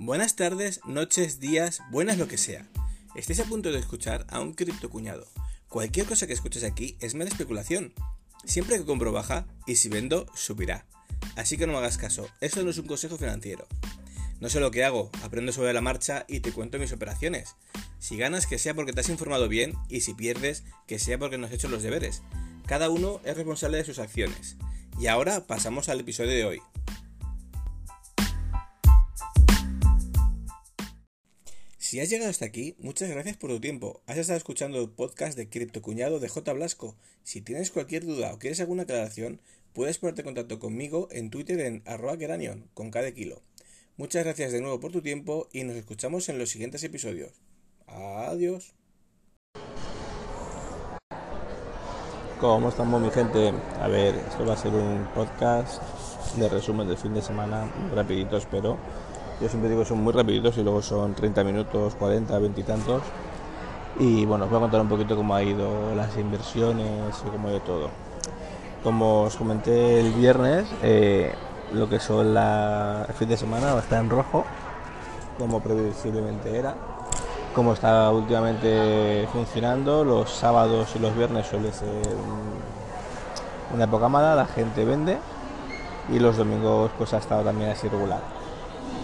Buenas tardes, noches, días, buenas lo que sea. Estáis a punto de escuchar a un criptocuñado. Cualquier cosa que escuches aquí es mera especulación. Siempre que compro baja y si vendo, subirá. Así que no me hagas caso, esto no es un consejo financiero. No sé lo que hago, aprendo sobre la marcha y te cuento mis operaciones. Si ganas, que sea porque te has informado bien y si pierdes, que sea porque no has hecho los deberes. Cada uno es responsable de sus acciones. Y ahora pasamos al episodio de hoy. Si has llegado hasta aquí, muchas gracias por tu tiempo. Has estado escuchando el podcast de Criptocuñado de J. Blasco. Si tienes cualquier duda o quieres alguna aclaración, puedes ponerte en contacto conmigo en Twitter en arroba con cada kilo. Muchas gracias de nuevo por tu tiempo y nos escuchamos en los siguientes episodios. Adiós. ¿Cómo estamos mi gente? A ver, esto va a ser un podcast de resumen del fin de semana, rapidito espero yo siempre digo que son muy rapiditos y luego son 30 minutos, 40, 20 y tantos. Y bueno, os voy a contar un poquito cómo ha ido las inversiones y cómo ha ido todo. Como os comenté el viernes, eh, lo que son la, el fin de semana está en rojo, como previsiblemente era. Como está últimamente funcionando, los sábados y los viernes suele ser una época mala, la gente vende y los domingos pues ha estado también así regular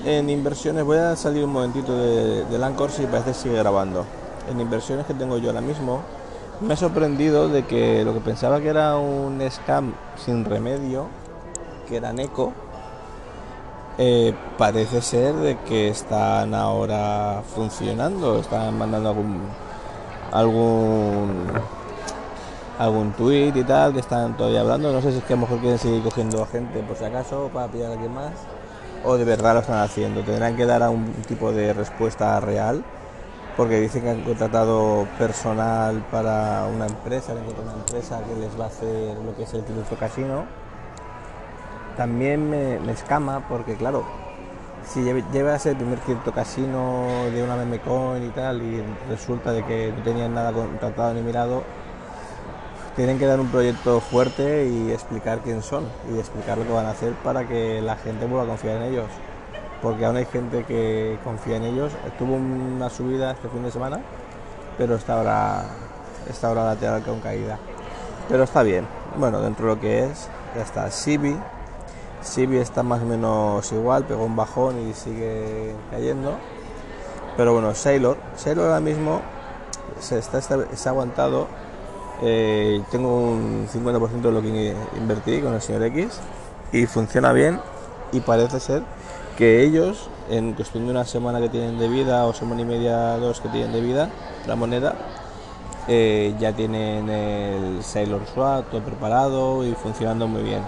en inversiones, voy a salir un momentito de, del Anchor si parece que sigue grabando. En inversiones que tengo yo ahora mismo, me ha sorprendido de que lo que pensaba que era un scam sin remedio, que era Neco, eh, parece ser de que están ahora funcionando, están mandando algún algún algún tweet y tal que están todavía hablando. No sé si es que a lo mejor quieren seguir cogiendo gente por si acaso para pillar a alguien más o de verdad lo están haciendo. Tendrán que dar a un tipo de respuesta real porque dicen que han contratado personal para una empresa, una empresa que les va a hacer lo que es el cripto casino. También me, escama porque claro, si llevas el primer cripto casino de una meme coin y tal y resulta de que no tenían nada contratado ni mirado, tienen que dar un proyecto fuerte y explicar quién son y explicar lo que van a hacer para que la gente vuelva a confiar en ellos. Porque aún hay gente que confía en ellos. Tuvo una subida este fin de semana, pero está ahora, está ahora lateral con caída. Pero está bien. Bueno, dentro de lo que es, ya está. Sibi. Sibi está más o menos igual, pegó un bajón y sigue cayendo. Pero bueno, Sailor. Sailor ahora mismo se está, está aguantado eh, tengo un 50% de lo que invertí con el señor X y funciona bien y parece ser que ellos en cuestión de una semana que tienen de vida o semana y media, dos que tienen de vida la moneda, eh, ya tienen el Sailor Swap todo preparado y funcionando muy bien.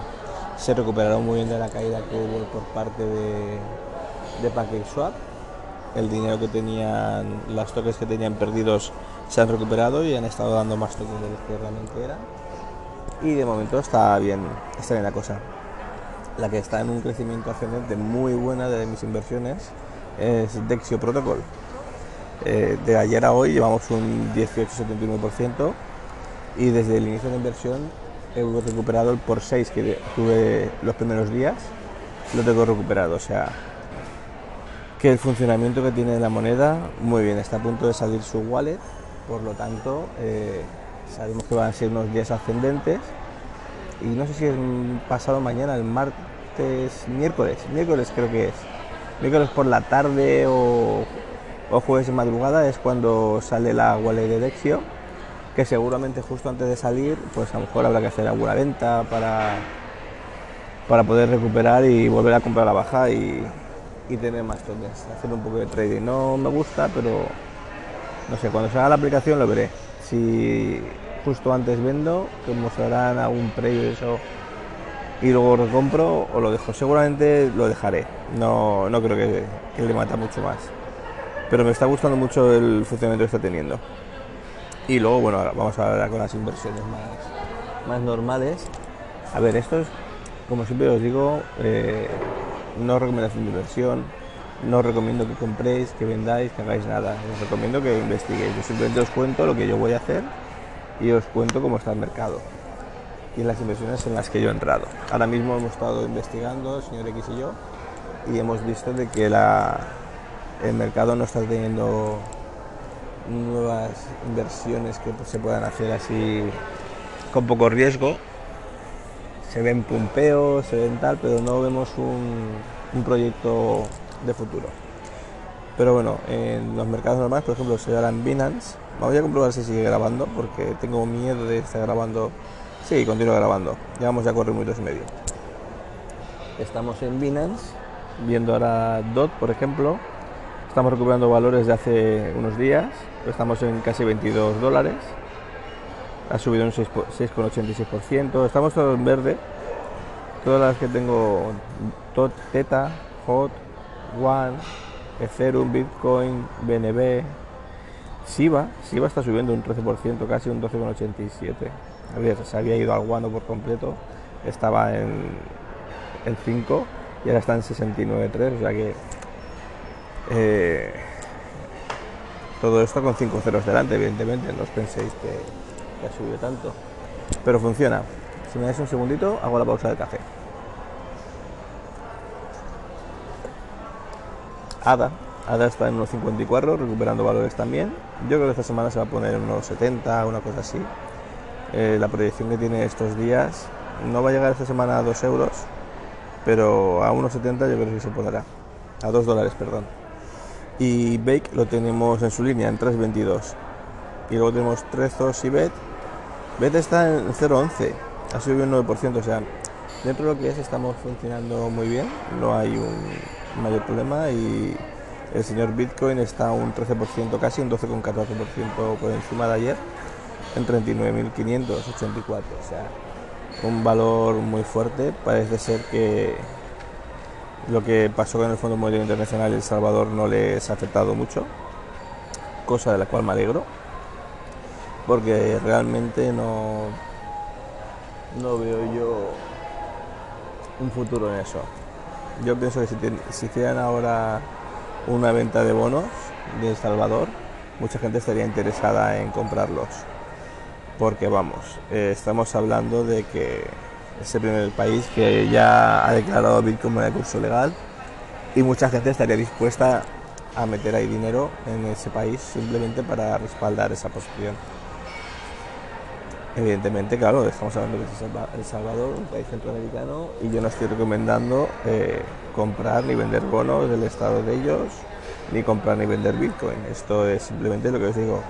Se recuperaron muy bien de la caída que hubo por parte de, de PancakeSwap. El dinero que tenían, las toques que tenían perdidos se han recuperado y han estado dando más toques de los que realmente eran. Y de momento está bien, está bien la cosa. La que está en un crecimiento ascendente muy buena de mis inversiones es Dexio Protocol. Eh, de ayer a hoy llevamos un 18-79% y desde el inicio de la inversión he recuperado el por 6 que tuve los primeros días, lo tengo recuperado. O sea, que el funcionamiento que tiene la moneda, muy bien, está a punto de salir su wallet por lo tanto eh, sabemos que van a ser unos días ascendentes. Y no sé si es pasado mañana, el martes, miércoles, miércoles creo que es, miércoles por la tarde o, jueves de madrugada es cuando sale la wallet de Dexio, que seguramente justo antes de salir, pues a lo mejor habrá que hacer alguna venta para, para poder recuperar y volver a comprar la baja y, y tener más tokens, hacer un poco de trading. No me gusta, pero no sé, cuando se haga la aplicación lo veré. Si justo antes vendo, que mostrarán algún precio y eso, y luego recompro o lo dejo. Seguramente lo dejaré. No, no creo que, le mata mucho más. Pero me está gustando mucho el funcionamiento que está teniendo. Y luego, bueno, vamos a hablar con las inversiones más, más normales. A ver, esto es, como siempre os digo, eh, no recomendación de inversión no recomiendo que compréis, que vendáis, que hagáis nada. Os recomiendo que investiguéis. Yo simplemente os cuento lo que yo voy a hacer y os cuento cómo está el mercado y las inversiones en las que yo he entrado. Ahora mismo hemos estado investigando, el señor X y yo, y hemos visto de que el mercado no está teniendo nuevas inversiones que se puedan hacer así con poco riesgo. Se ven pumpeos, se ven tal, pero no vemos un proyecto de futuro. Pero bueno, en los mercados normales, por ejemplo, estoy ahora en Binance. Voy a comprobar si sigue grabando porque tengo miedo de estar grabando. Sí, continúa grabando. Llevamos ya cuatro minutos y medio. Estamos en Binance, viendo ahora DOT, por ejemplo. Estamos recuperando valores de hace unos días. Estamos en casi 22 dólares. Ha subido un 6,86%. Estamos todos en verde. Todas las que tengo, TOT, Teta, HOT, One, Ethereum, Bitcoin, BNB, Shiba. Shiba está subiendo un 13%, casi un 12,87%. A ver, se había ido al guano por completo. Estaba en el 5 y ahora está en 69,3. O sea que eh, todo esto con 5 ceros delante, evidentemente. No os penséis que, que ha subido tanto. Pero funciona. Si me dais un segundito, hago la pausa del café. ADA. ADA está en 1,54, recuperando valores también. Yo creo que esta semana se va a poner en unos 70, una cosa así. Eh, la proyección que tiene estos días no va a llegar esta semana a 2 euros, pero a 1,70 yo creo que se pondrá. A 2 dólares, perdón. Y Bake lo tenemos en su línea, en 3,22. Y luego tenemos Trezos y Bet. Bet está en 0,11, ha subido un 9%, o sea, dentro de lo que es estamos funcionando muy bien, no hay un mayor problema y el señor Bitcoin está un 13%, casi un 12,14% por encima de ayer, en 39.584. O sea, un valor muy fuerte. Parece ser que lo que pasó con el Fondo Monetario Internacional El Salvador no les ha afectado mucho, cosa de la cual me alegro, porque realmente no, no veo yo un futuro en eso. Yo pienso que si, hicieran ahora una venta de bonos de El Salvador, mucha gente estaría interesada en comprarlos. Porque vamos, eh, estamos hablando de que es el primer país que ya ha declarado Bitcoin como de curso legal y mucha gente estaría dispuesta a meter ahí dinero en ese país simplemente para respaldar esa posición. Evidentemente, claro, estamos hablando de El Salvador, un país centroamericano, y yo no estoy recomendando eh, comprar ni vender bonos del estado de ellos, ni comprar ni vender Bitcoin. Esto es simplemente lo que os digo.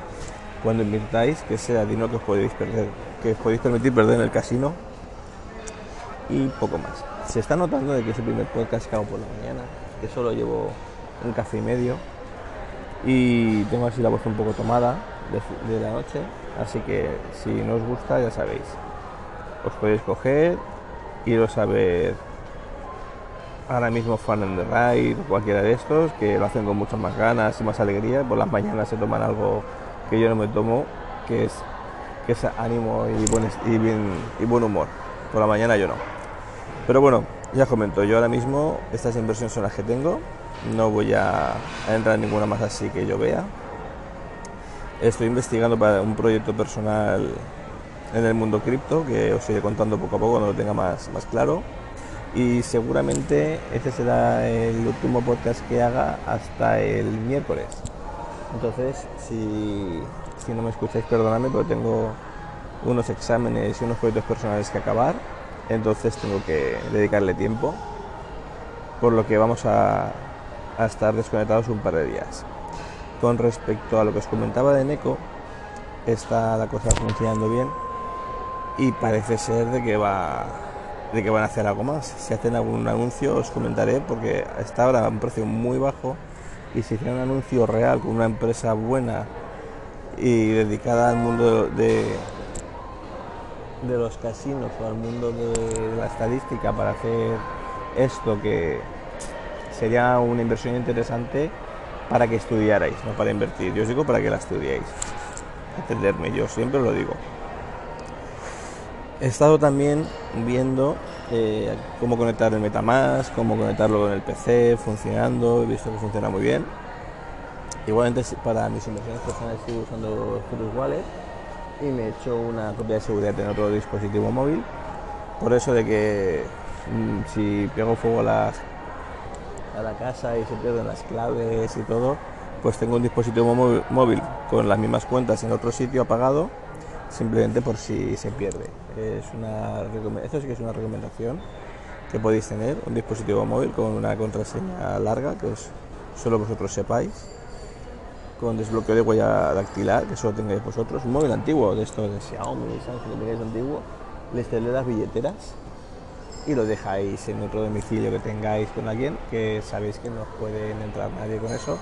Cuando invirtáis, que sea dinero que os podéis perder, que os podéis permitir perder en el casino y poco más. Se está notando de que es primer podcast que hago por la mañana, que solo llevo un café y medio y tengo así la voz un poco tomada de la noche Así que si no os gusta, ya sabéis, os podéis coger, iros a ver ahora mismo Fan and the Ride, cualquiera de estos, que lo hacen con muchas más ganas y más alegría. Por las mañanas se toman algo que yo no me tomo, que es, que es ánimo y buen, y, y buen humor. Por la mañana yo no. Pero bueno, ya os comento, yo ahora mismo estas inversiones son las que tengo. No voy a entrar en ninguna más así que yo vea. Estoy investigando para un proyecto personal en el mundo cripto que os iré contando poco a poco cuando lo tenga más, más claro. Y seguramente este será el último podcast que haga hasta el miércoles. Entonces, si, si no me escucháis, perdonadme, pero tengo unos exámenes y unos proyectos personales que acabar. Entonces tengo que dedicarle tiempo. Por lo que vamos a, a estar desconectados un par de días. Con respecto a lo que os comentaba de Neko, está la cosa funcionando bien y parece ser de que va de que van a hacer algo más. Si hacen algún anuncio os comentaré porque está ahora a un precio muy bajo y si hicieran un anuncio real con una empresa buena y dedicada al mundo de, de los casinos o al mundo de la estadística para hacer esto que sería una inversión interesante para que estudiarais, no para invertir. Yo os digo para que la estudiéis. Entenderme, yo siempre lo digo. He estado también viendo eh, cómo conectar el Metamask, cómo conectarlo con el PC, funcionando, he visto que funciona muy bien. Igualmente para mis inversiones personales estoy usando Cirrus Wallet y me he hecho una copia de seguridad en otro dispositivo móvil. Por eso de que mm, si pego fuego a las a la casa y se pierden las claves y todo, pues tengo un dispositivo móvil, con las mismas cuentas en otro sitio apagado, simplemente por si se pierde. Es una, esto sí que es una recomendación que podéis tener, un dispositivo móvil con una contraseña larga que os- solo vosotros sepáis, con desbloqueo de huella dactilar, que solo tengáis vosotros, un móvil antiguo de estos de Xiaomi, Samsung, que tengáis antiguo, les tenéis las billeteras y lo dejáis en otro domicilio que tengáis con alguien que sabéis que no pueden entrar nadie con eso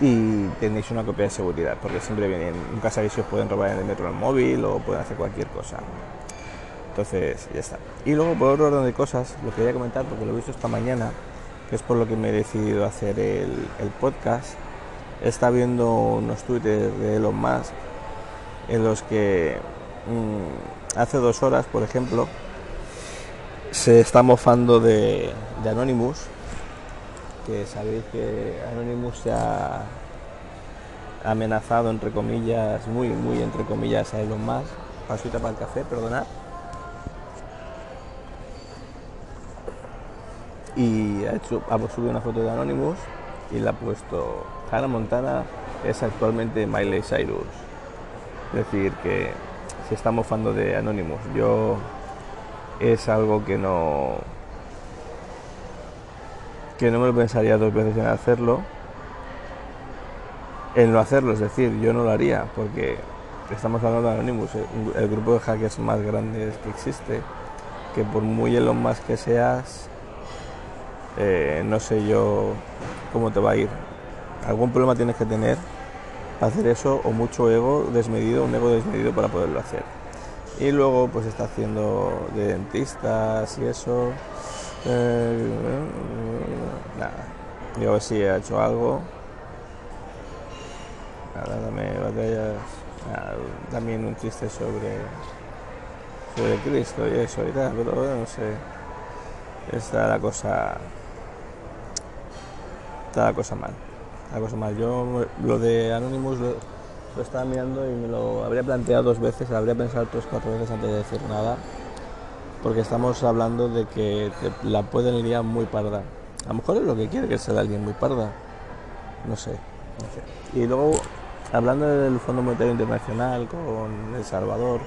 y tenéis una copia de seguridad porque siempre vienen, nunca sabéis si os pueden robar en el metro el móvil o pueden hacer cualquier cosa. Entonces ya está. Y luego por otro orden de cosas, lo quería comentar porque lo he visto esta mañana, que es por lo que me he decidido hacer el, el podcast. Está viendo unos twitters de Elon Musk en los que mm, hace dos horas, por ejemplo, se está mofando de, Anonymous, que sabéis que Anonymous se ha amenazado, entre comillas, muy, muy entre comillas, a Elon Musk. Pasita para el café, perdonad. Y ha, hecho, ha subido una foto de Anonymous y le ha puesto Hannah Montana es actualmente Miley Cyrus. Es decir, que se está mofando de Anonymous. Yo es algo que no que no me lo pensaría dos veces en hacerlo en no hacerlo es decir yo no lo haría porque estamos hablando de Anonymous el grupo de hackers más grande que existe que por muy Elon Musk que seas eh, no sé yo cómo te va a ir. Algún problema tienes que tener para hacer eso o mucho ego desmedido un ego desmedido para poderlo hacer y luego pues está haciendo de dentistas y eso. Eh, nada, yo a si ha hecho algo. Nada, dame batallas. También un chiste sobre sobre Cristo y eso y tal, pero no sé. Está la cosa. Está la cosa mal. La cosa mal. Yo lo de Anonymous lo, lo estaba mirando y me lo habría planteado dos veces, habría pensado tres cuatro veces antes de decir nada, porque estamos hablando de que la pueden liar muy parda. A lo mejor es lo que quiere que sea alguien muy parda, no sé. Y luego, hablando del Fondo Monetario Internacional con El Salvador,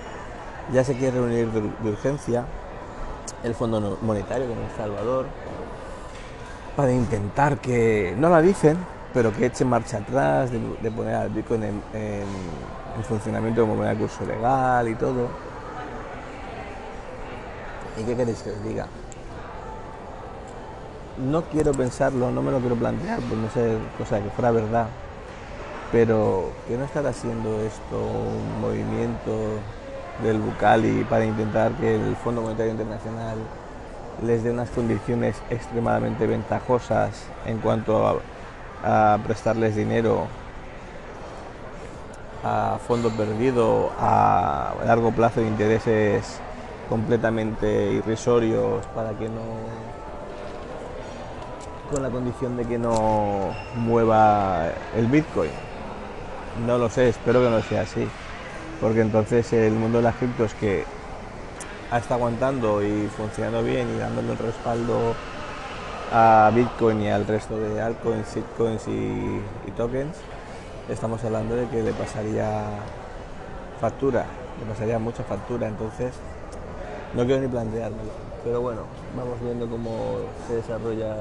ya se quiere reunir de, de urgencia el Fondo Monetario con El Salvador para intentar que, no la dicen, pero que eche marcha atrás, de, poner al Bitcoin en, en- en funcionamiento como moneda de curso legal y todo. ¿Y qué queréis que os diga? No quiero pensarlo, no me lo quiero plantear, por no ser cosa que fuera verdad, pero que no estará haciendo esto un movimiento del Bucali para intentar que el Fondo Monetario Internacional les dé unas condiciones extremadamente ventajosas en cuanto a, a prestarles dinero a fondo perdido a largo plazo de intereses completamente irrisorios para que no con la condición de que no mueva el Bitcoin. No lo sé, espero que no sea así, porque entonces el mundo de las criptos que ha estado aguantando y funcionando bien y dándole el respaldo a Bitcoin y al resto de altcoins, shitcoins y, y tokens, estamos hablando de que le pasaría factura, le pasaría mucha factura, entonces no quiero ni planteármelo. Pero bueno, vamos viendo cómo se desarrolla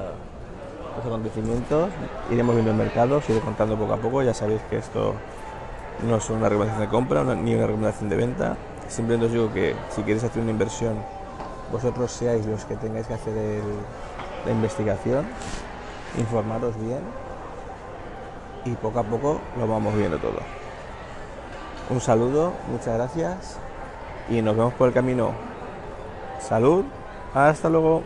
los acontecimientos, iremos viendo el mercado, os iré contando poco a poco, ya sabéis que esto no es una recomendación de compra ni una recomendación de venta, simplemente os digo que si queréis hacer una inversión, vosotros seáis los que tengáis que hacer el- la investigación, informaros bien y poco a poco lo vamos viendo todo. Un saludo, muchas gracias y nos vemos por el camino. Salud, hasta luego.